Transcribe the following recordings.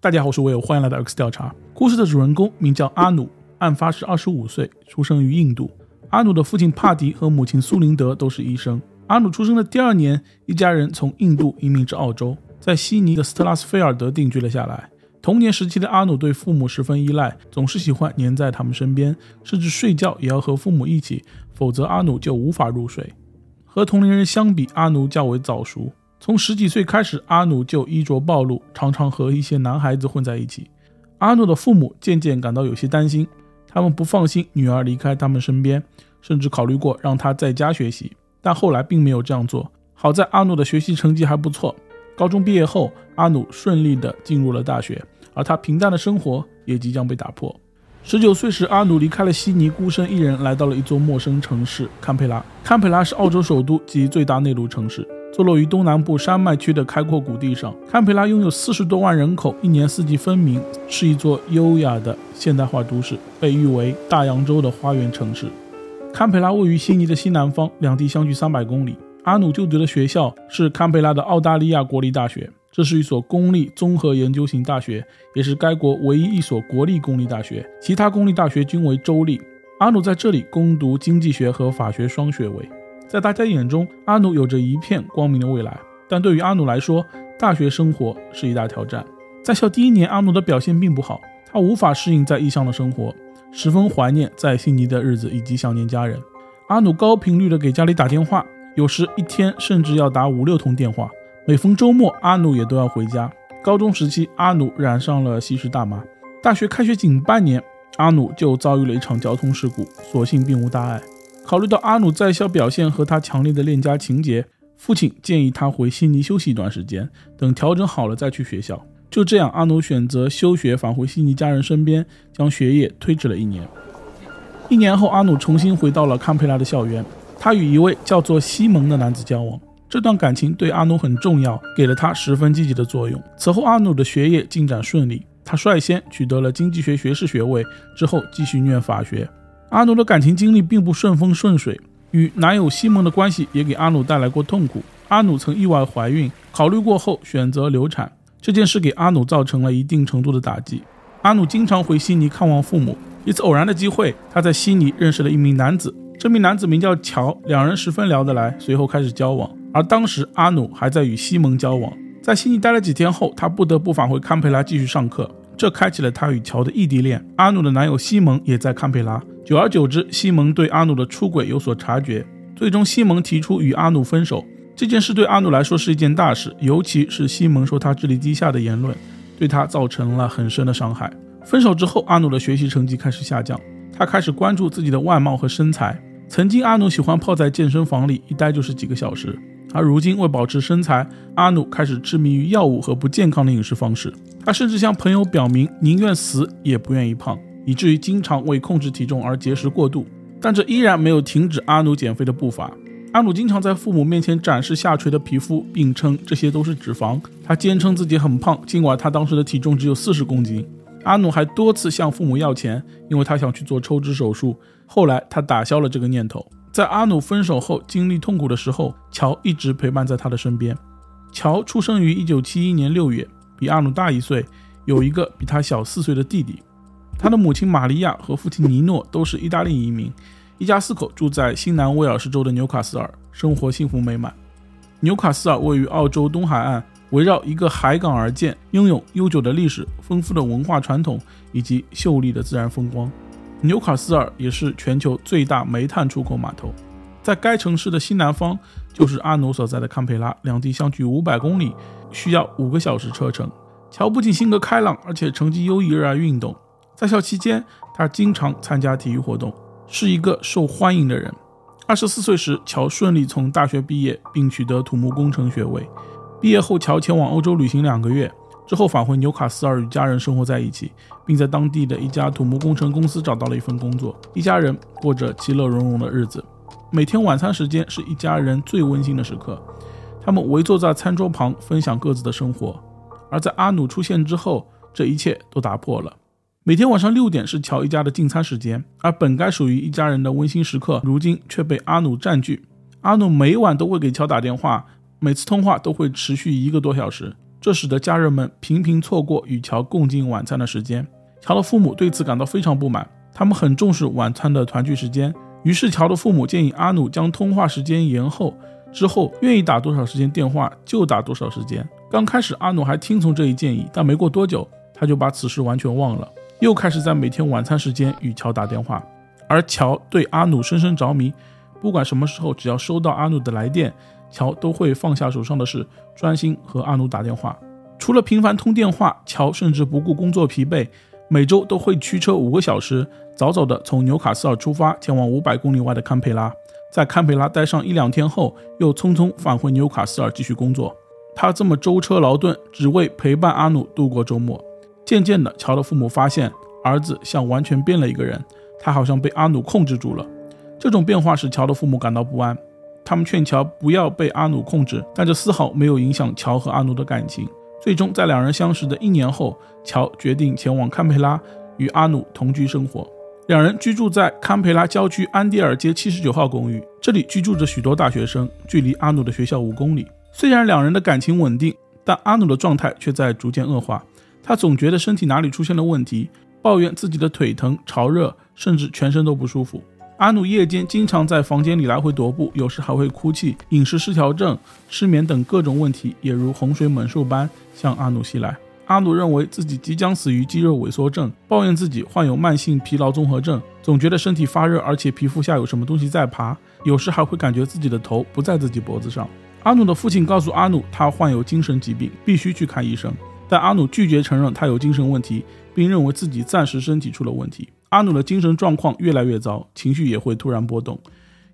大家好，我是威尔，欢迎来到 X 调查。故事的主人公名叫阿努，案发时二十五岁，出生于印度。阿努的父亲帕迪和母亲苏林德都是医生。阿努出生的第二年，一家人从印度移民至澳洲，在悉尼的斯特拉斯菲尔德定居了下来。童年时期的阿努对父母十分依赖，总是喜欢黏在他们身边，甚至睡觉也要和父母一起，否则阿努就无法入睡。和同龄人相比，阿努较为早熟。从十几岁开始，阿努就衣着暴露，常常和一些男孩子混在一起。阿努的父母渐渐感到有些担心，他们不放心女儿离开他们身边，甚至考虑过让她在家学习。但后来并没有这样做。好在阿努的学习成绩还不错，高中毕业后，阿努顺利地进入了大学，而他平淡的生活也即将被打破。十九岁时，阿努离开了悉尼，孤身一人来到了一座陌生城市堪培拉。堪培拉是澳洲首都及最大内陆城市，坐落于东南部山脉区的开阔谷地上。堪培拉拥有四十多万人口，一年四季分明，是一座优雅的现代化都市，被誉为大洋洲的花园城市。堪培拉位于悉尼的西南方，两地相距三百公里。阿努就读的学校是堪培拉的澳大利亚国立大学，这是一所公立综合研究型大学，也是该国唯一一所国立公立大学，其他公立大学均为州立。阿努在这里攻读经济学和法学双学位，在大家眼中，阿努有着一片光明的未来。但对于阿努来说，大学生活是一大挑战。在校第一年，阿努的表现并不好，他无法适应在异乡的生活。十分怀念在悉尼的日子，以及想念家人。阿努高频率的给家里打电话，有时一天甚至要打五六通电话。每逢周末，阿努也都要回家。高中时期，阿努染上了吸食大麻。大学开学仅半年，阿努就遭遇了一场交通事故，所幸并无大碍。考虑到阿努在校表现和他强烈的恋家情结，父亲建议他回悉尼休息一段时间，等调整好了再去学校。就这样，阿努选择休学，返回悉尼家人身边，将学业推迟了一年。一年后，阿努重新回到了堪培拉的校园，他与一位叫做西蒙的男子交往。这段感情对阿努很重要，给了他十分积极的作用。此后，阿努的学业进展顺利，他率先取得了经济学学士学位，之后继续念法学。阿努的感情经历并不顺风顺水，与男友西蒙的关系也给阿努带来过痛苦。阿努曾意外怀孕，考虑过后选择流产。这件事给阿努造成了一定程度的打击。阿努经常回悉尼看望父母。一次偶然的机会，他在悉尼认识了一名男子。这名男子名叫乔，两人十分聊得来，随后开始交往。而当时阿努还在与西蒙交往。在悉尼待了几天后，他不得不返回堪培拉继续上课，这开启了他与乔的异地恋。阿努的男友西蒙也在堪培拉。久而久之，西蒙对阿努的出轨有所察觉，最终西蒙提出与阿努分手。这件事对阿努来说是一件大事，尤其是西蒙说他智力低下的言论，对他造成了很深的伤害。分手之后，阿努的学习成绩开始下降，他开始关注自己的外貌和身材。曾经，阿努喜欢泡在健身房里，一待就是几个小时。而如今，为保持身材，阿努开始痴迷于药物和不健康的饮食方式。他甚至向朋友表明，宁愿死也不愿意胖，以至于经常为控制体重而节食过度。但这依然没有停止阿努减肥的步伐。阿努经常在父母面前展示下垂的皮肤，并称这些都是脂肪。他坚称自己很胖，尽管他当时的体重只有四十公斤。阿努还多次向父母要钱，因为他想去做抽脂手术。后来他打消了这个念头。在阿努分手后，经历痛苦的时候，乔一直陪伴在他的身边。乔出生于一九七一年六月，比阿努大一岁，有一个比他小四岁的弟弟。他的母亲玛利亚和父亲尼诺都是意大利移民。一家四口住在新南威尔士州的纽卡斯尔，生活幸福美满。纽卡斯尔位于澳洲东海岸，围绕一个海港而建，拥有悠久的历史、丰富的文化传统以及秀丽的自然风光。纽卡斯尔也是全球最大煤炭出口码头。在该城市的西南方，就是阿努所在的堪培拉，两地相距五百公里，需要五个小时车程。乔不仅性格开朗，而且成绩优异，热爱运动。在校期间，他经常参加体育活动。是一个受欢迎的人。二十四岁时，乔顺利从大学毕业，并取得土木工程学位。毕业后，乔前往欧洲旅行两个月，之后返回纽卡斯尔与家人生活在一起，并在当地的一家土木工程公司找到了一份工作。一家人过着其乐融融的日子。每天晚餐时间是一家人最温馨的时刻，他们围坐在餐桌旁，分享各自的生活。而在阿努出现之后，这一切都打破了。每天晚上六点是乔一家的进餐时间，而本该属于一家人的温馨时刻，如今却被阿努占据。阿努每晚都会给乔打电话，每次通话都会持续一个多小时。这使得家人们频频错过与乔共进晚餐的时间。乔的父母对此感到非常不满，他们很重视晚餐的团聚时间。于是，乔的父母建议阿努将通话时间延后，之后愿意打多少时间电话就打多少时间。刚开始，阿努还听从这一建议，但没过多久，他就把此事完全忘了，又开始在每天晚餐时间与乔打电话。而乔对阿努深深着迷，不管什么时候，只要收到阿努的来电，乔都会放下手上的事，专心和阿努打电话。除了频繁通电话，乔甚至不顾工作疲惫。每周都会驱车五个小时，早早的从纽卡斯尔出发，前往五百公里外的堪培拉，在堪培拉待上一两天后，又匆匆返回纽卡斯尔继续工作。他这么舟车劳顿，只为陪伴阿努度过周末。渐渐的，乔的父母发现儿子像完全变了一个人，他好像被阿努控制住了。这种变化使乔的父母感到不安，他们劝乔不要被阿努控制，但这丝毫没有影响乔和阿努的感情。最终，在两人相识的一年后，乔决定前往堪培拉与阿努同居生活。两人居住在堪培拉郊区安迪尔街七十九号公寓，这里居住着许多大学生，距离阿努的学校五公里。虽然两人的感情稳定，但阿努的状态却在逐渐恶化。他总觉得身体哪里出现了问题，抱怨自己的腿疼、潮热，甚至全身都不舒服。阿努夜间经常在房间里来回踱步，有时还会哭泣。饮食失调症、失眠等各种问题也如洪水猛兽般向阿努袭来。阿努认为自己即将死于肌肉萎缩症，抱怨自己患有慢性疲劳综合症，总觉得身体发热，而且皮肤下有什么东西在爬。有时还会感觉自己的头不在自己脖子上。阿努的父亲告诉阿努，他患有精神疾病，必须去看医生。但阿努拒绝承认他有精神问题，并认为自己暂时身体出了问题。阿努的精神状况越来越糟，情绪也会突然波动，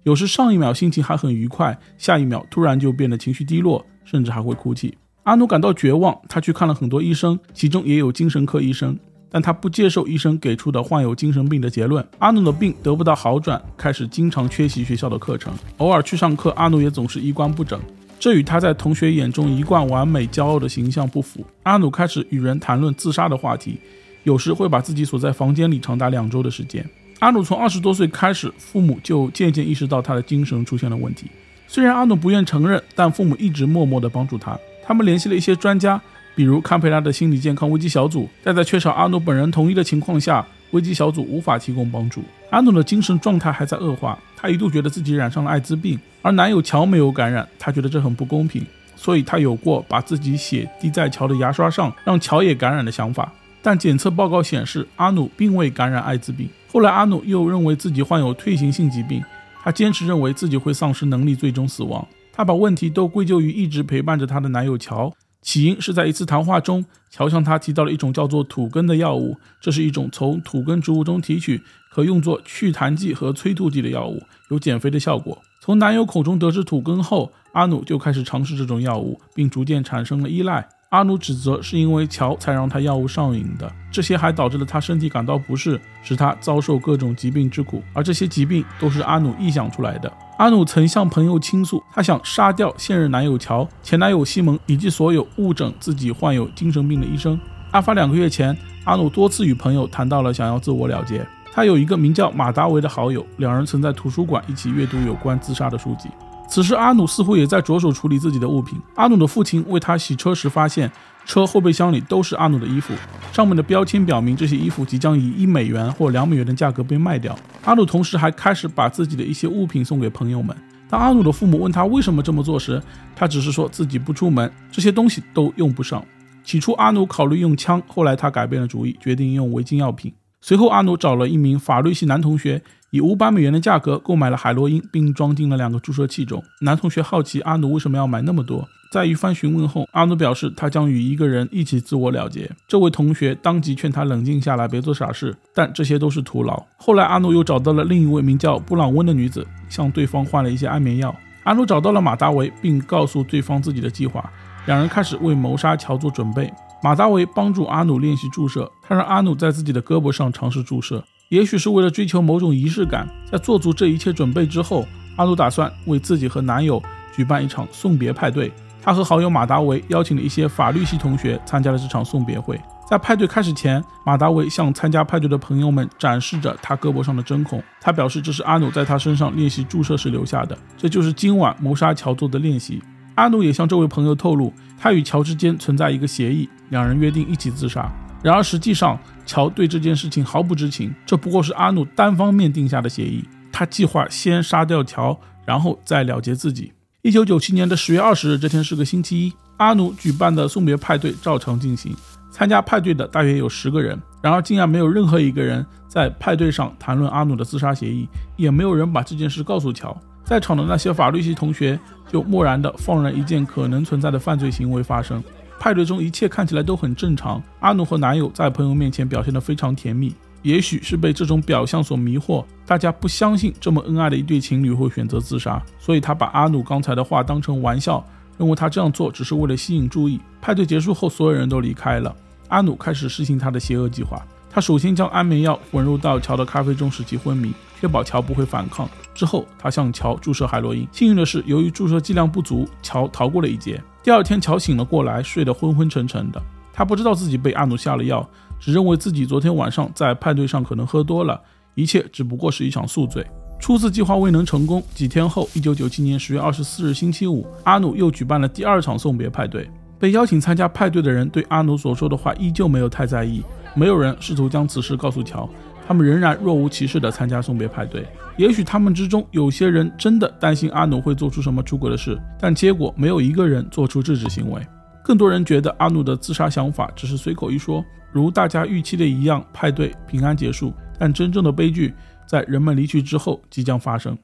有时上一秒心情还很愉快，下一秒突然就变得情绪低落，甚至还会哭泣。阿努感到绝望，他去看了很多医生，其中也有精神科医生，但他不接受医生给出的患有精神病的结论。阿努的病得不到好转，开始经常缺席学校的课程，偶尔去上课，阿努也总是衣冠不整，这与他在同学眼中一贯完美骄傲的形象不符。阿努开始与人谈论自杀的话题。有时会把自己锁在房间里长达两周的时间。阿努从二十多岁开始，父母就渐渐意识到他的精神出现了问题。虽然阿努不愿承认，但父母一直默默地帮助他。他们联系了一些专家，比如堪培拉的心理健康危机小组。但在缺少阿努本人同意的情况下，危机小组无法提供帮助。阿努的精神状态还在恶化，他一度觉得自己染上了艾滋病，而男友乔没有感染，他觉得这很不公平，所以他有过把自己血滴在乔的牙刷上，让乔也感染的想法。但检测报告显示，阿努并未感染艾滋病。后来，阿努又认为自己患有退行性疾病，他坚持认为自己会丧失能力，最终死亡。他把问题都归咎于一直陪伴着他的男友乔。起因是在一次谈话中，乔向他提到了一种叫做土根的药物，这是一种从土根植物中提取、可用作祛痰剂和催吐剂的药物，有减肥的效果。从男友口中得知土根后，阿努就开始尝试这种药物，并逐渐产生了依赖。阿努指责是因为乔才让他药物上瘾的，这些还导致了他身体感到不适，使他遭受各种疾病之苦，而这些疾病都是阿努臆想出来的。阿努曾向朋友倾诉，他想杀掉现任男友乔、前男友西蒙以及所有误诊自己患有精神病的医生。案发两个月前，阿努多次与朋友谈到了想要自我了结。他有一个名叫马达维的好友，两人曾在图书馆一起阅读有关自杀的书籍。此时，阿努似乎也在着手处理自己的物品。阿努的父亲为他洗车时，发现车后备箱里都是阿努的衣服，上面的标签表明这些衣服即将以一美元或两美元的价格被卖掉。阿努同时还开始把自己的一些物品送给朋友们。当阿努的父母问他为什么这么做时，他只是说自己不出门，这些东西都用不上。起初，阿努考虑用枪，后来他改变了主意，决定用违禁药品。随后，阿努找了一名法律系男同学。以五百美元的价格购买了海洛因，并装进了两个注射器中。男同学好奇阿努为什么要买那么多，在一番询问后，阿努表示他将与一个人一起自我了结。这位同学当即劝他冷静下来，别做傻事，但这些都是徒劳。后来，阿努又找到了另一位名叫布朗温的女子，向对方换了一些安眠药。阿努找到了马达维，并告诉对方自己的计划。两人开始为谋杀乔做准备。马达维帮助阿努练习注射，他让阿努在自己的胳膊上尝试注射。也许是为了追求某种仪式感，在做足这一切准备之后，阿努打算为自己和男友举办一场送别派对。他和好友马达维邀请了一些法律系同学参加了这场送别会。在派对开始前，马达维向参加派对的朋友们展示着他胳膊上的针孔。他表示这是阿努在他身上练习注射时留下的，这就是今晚谋杀乔做的练习。阿努也向这位朋友透露，他与乔之间存在一个协议，两人约定一起自杀。然而实际上，乔对这件事情毫不知情，这不过是阿努单方面定下的协议。他计划先杀掉乔，然后再了结自己。一九九七年的十月二十日，这天是个星期一，阿努举办的送别派对照常进行。参加派对的大约有十个人，然而竟然没有任何一个人在派对上谈论阿努的自杀协议，也没有人把这件事告诉乔。在场的那些法律系同学就默然地放任一件可能存在的犯罪行为发生。派对中一切看起来都很正常，阿努和男友在朋友面前表现得非常甜蜜。也许是被这种表象所迷惑，大家不相信这么恩爱的一对情侣会选择自杀，所以他把阿努刚才的话当成玩笑，认为他这样做只是为了吸引注意。派对结束后，所有人都离开了，阿努开始实行他的邪恶计划。他首先将安眠药混入到乔的咖啡中，使其昏迷，确保乔不会反抗。之后，他向乔注射海洛因。幸运的是，由于注射剂量不足，乔逃过了一劫。第二天，乔醒了过来，睡得昏昏沉沉的。他不知道自己被阿努下了药。只认为自己昨天晚上在派对上可能喝多了，一切只不过是一场宿醉。初次计划未能成功，几天后，一九九七年十月二十四日星期五，阿努又举办了第二场送别派对。被邀请参加派对的人对阿努所说的话依旧没有太在意，没有人试图将此事告诉乔，他们仍然若无其事地参加送别派对。也许他们之中有些人真的担心阿努会做出什么出轨的事，但结果没有一个人做出制止行为。更多人觉得阿努的自杀想法只是随口一说，如大家预期的一样，派对平安结束。但真正的悲剧在人们离去之后即将发生。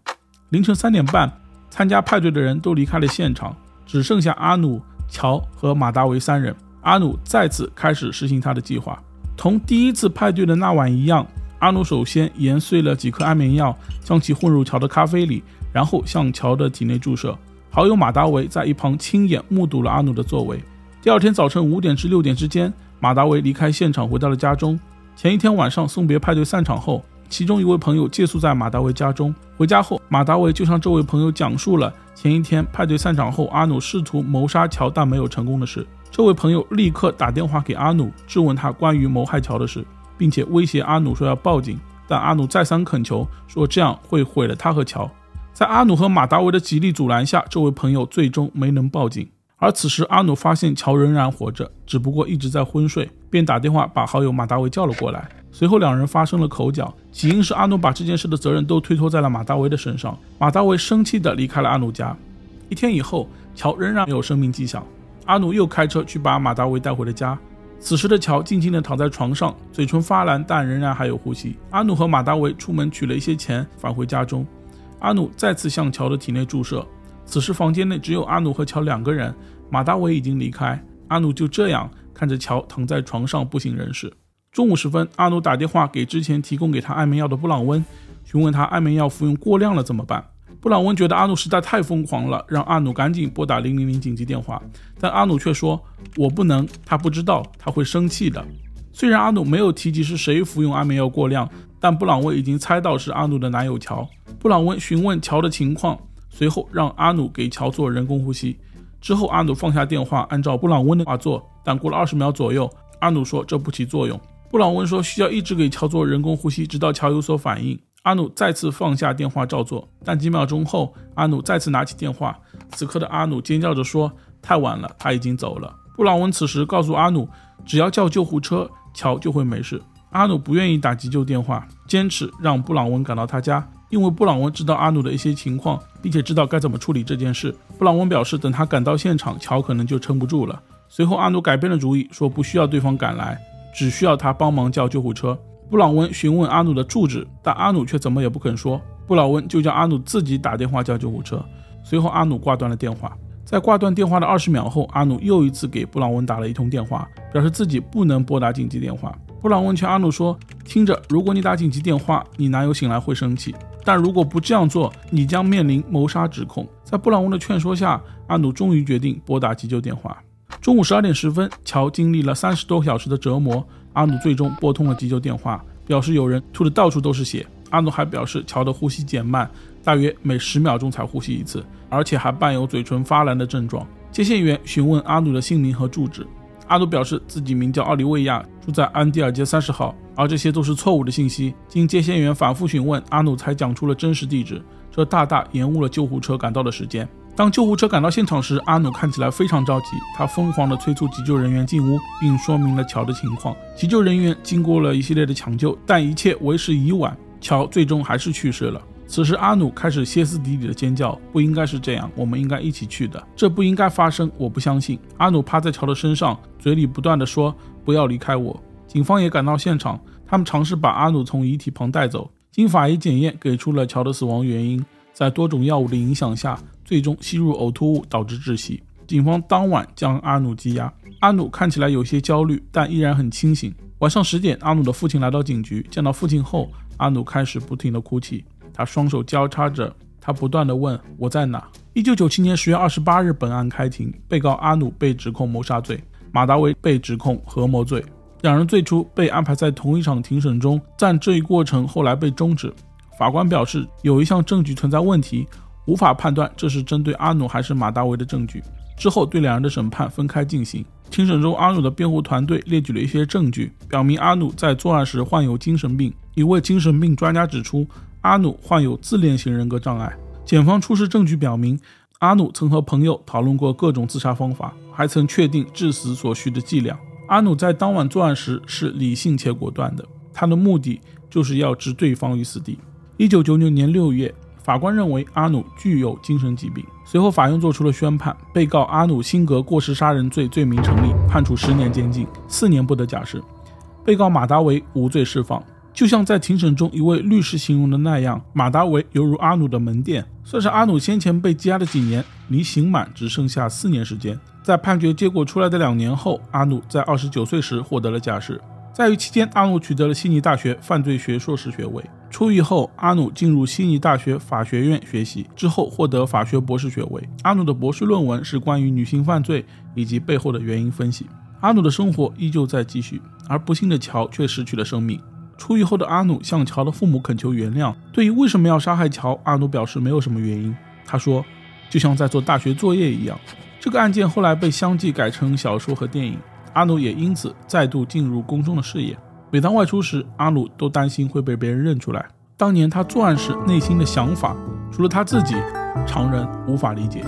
凌晨三点半，参加派对的人都离开了现场，只剩下阿努、乔和马达维三人。阿努再次开始实行他的计划，同第一次派对的那晚一样，阿努首先研碎了几颗安眠药，将其混入乔的咖啡里，然后向乔的体内注射。好友马达维在一旁亲眼目睹了阿努的作为。第二天早晨五点至六点之间，马达维离开现场回到了家中。前一天晚上送别派对散场后，其中一位朋友借宿在马达维家中。回家后，马达维就向这位朋友讲述了前一天派对散场后阿努试图谋杀乔但没有成功的事。这位朋友立刻打电话给阿努，质问他关于谋害乔的事，并且威胁阿努说要报警。但阿努再三恳求，说这样会毁了他和乔。在阿努和马达维的极力阻拦下，这位朋友最终没能报警。而此时，阿努发现乔仍然活着，只不过一直在昏睡，便打电话把好友马达维叫了过来。随后，两人发生了口角，起因是阿努把这件事的责任都推脱在了马达维的身上。马达维生气地离开了阿努家。一天以后，乔仍然没有生命迹象。阿努又开车去把马达维带回了家。此时的乔静静地躺在床上，嘴唇发蓝，但仍然还有呼吸。阿努和马达维出门取了一些钱，返回家中。阿努再次向乔的体内注射。此时房间内只有阿努和乔两个人，马达维已经离开。阿努就这样看着乔躺在床上不省人事。中午时分，阿努打电话给之前提供给他安眠药的布朗温，询问他安眠药服用过量了怎么办。布朗温觉得阿努实在太疯狂了，让阿努赶紧拨打零零零紧急电话。但阿努却说：“我不能，他不知道，他会生气的。”虽然阿努没有提及是谁服用安眠药过量，但布朗温已经猜到是阿努的男友乔。布朗温询问乔的情况。随后让阿努给乔做人工呼吸，之后阿努放下电话，按照布朗温的话做。但过了二十秒左右，阿努说这不起作用。布朗温说需要一直给乔做人工呼吸，直到乔有所反应。阿努再次放下电话照做，但几秒钟后，阿努再次拿起电话。此刻的阿努尖叫着说：“太晚了，他已经走了。”布朗文此时告诉阿努，只要叫救护车，乔就会没事。阿努不愿意打急救电话，坚持让布朗文赶到他家。因为布朗文知道阿努的一些情况，并且知道该怎么处理这件事。布朗文表示，等他赶到现场，乔可能就撑不住了。随后，阿努改变了主意，说不需要对方赶来，只需要他帮忙叫救护车。布朗温询问阿努的住址，但阿努却怎么也不肯说。布朗温就叫阿努自己打电话叫救护车。随后，阿努挂断了电话。在挂断电话的二十秒后，阿努又一次给布朗温打了一通电话，表示自己不能拨打紧急电话。布朗温劝阿努说：“听着，如果你打紧急电话，你男友醒来会生气。”但如果不这样做，你将面临谋杀指控。在布朗温的劝说下，阿努终于决定拨打急救电话。中午十二点十分，乔经历了三十多个小时的折磨，阿努最终拨通了急救电话，表示有人吐的到处都是血。阿努还表示乔的呼吸减慢，大约每十秒钟才呼吸一次，而且还伴有嘴唇发蓝的症状。接线员询问阿努的姓名和住址。阿努表示自己名叫奥利维亚，住在安迪尔街三十号，而这些都是错误的信息。经接线员反复询问，阿努才讲出了真实地址，这大大延误了救护车赶到的时间。当救护车赶到现场时，阿努看起来非常着急，他疯狂地催促急救人员进屋，并说明了乔的情况。急救人员经过了一系列的抢救，但一切为时已晚，乔最终还是去世了。此时，阿努开始歇斯底里的尖叫：“不应该是这样，我们应该一起去的，这不应该发生，我不相信。”阿努趴在乔的身上，嘴里不断地说：“不要离开我。”警方也赶到现场，他们尝试把阿努从遗体旁带走。经法医检验，给出了乔的死亡原因，在多种药物的影响下，最终吸入呕吐物导致窒息。警方当晚将阿努羁押。阿努看起来有些焦虑，但依然很清醒。晚上十点，阿努的父亲来到警局，见到父亲后，阿努开始不停地哭泣。他双手交叉着，他不断地问：“我在哪？”一九九七年十月二十八日，本案开庭，被告阿努被指控谋杀罪，马达维被指控合谋罪。两人最初被安排在同一场庭审中，但这一过程后来被终止。法官表示，有一项证据存在问题，无法判断这是针对阿努还是马达维的证据。之后对两人的审判分开进行。庭审中，阿努的辩护团队列举了一些证据，表明阿努在作案时患有精神病。一位精神病专家指出，阿努患有自恋型人格障碍。检方出示证据表明，阿努曾和朋友讨论过各种自杀方法，还曾确定致死所需的剂量。阿努在当晚作案时是理性且果断的，他的目的就是要置对方于死地。一九九九年六月，法官认为阿努具有精神疾病，随后法院做出了宣判，被告阿努辛格过失杀人罪罪名成立，判处十年监禁，四年不得假释。被告马达维无罪释放。就像在庭审中一位律师形容的那样，马达维犹如阿努的门店，算是阿努先前被羁押的几年，离刑满只剩下四年时间。在判决结果出来的两年后，阿努在二十九岁时获得了假释。在狱期间，阿努取得了悉尼大学犯罪学硕士学位。出狱后，阿努进入悉尼大学法学院学习，之后获得法学博士学位。阿努的博士论文是关于女性犯罪以及背后的原因分析。阿努的生活依旧在继续，而不幸的乔却失去了生命。出狱后的阿努向乔的父母恳求原谅。对于为什么要杀害乔，阿努表示没有什么原因。他说，就像在做大学作业一样。这个案件后来被相继改成小说和电影，阿努也因此再度进入宫中的视野。每当外出时，阿努都担心会被别人认出来。当年他作案时内心的想法，除了他自己，常人无法理解。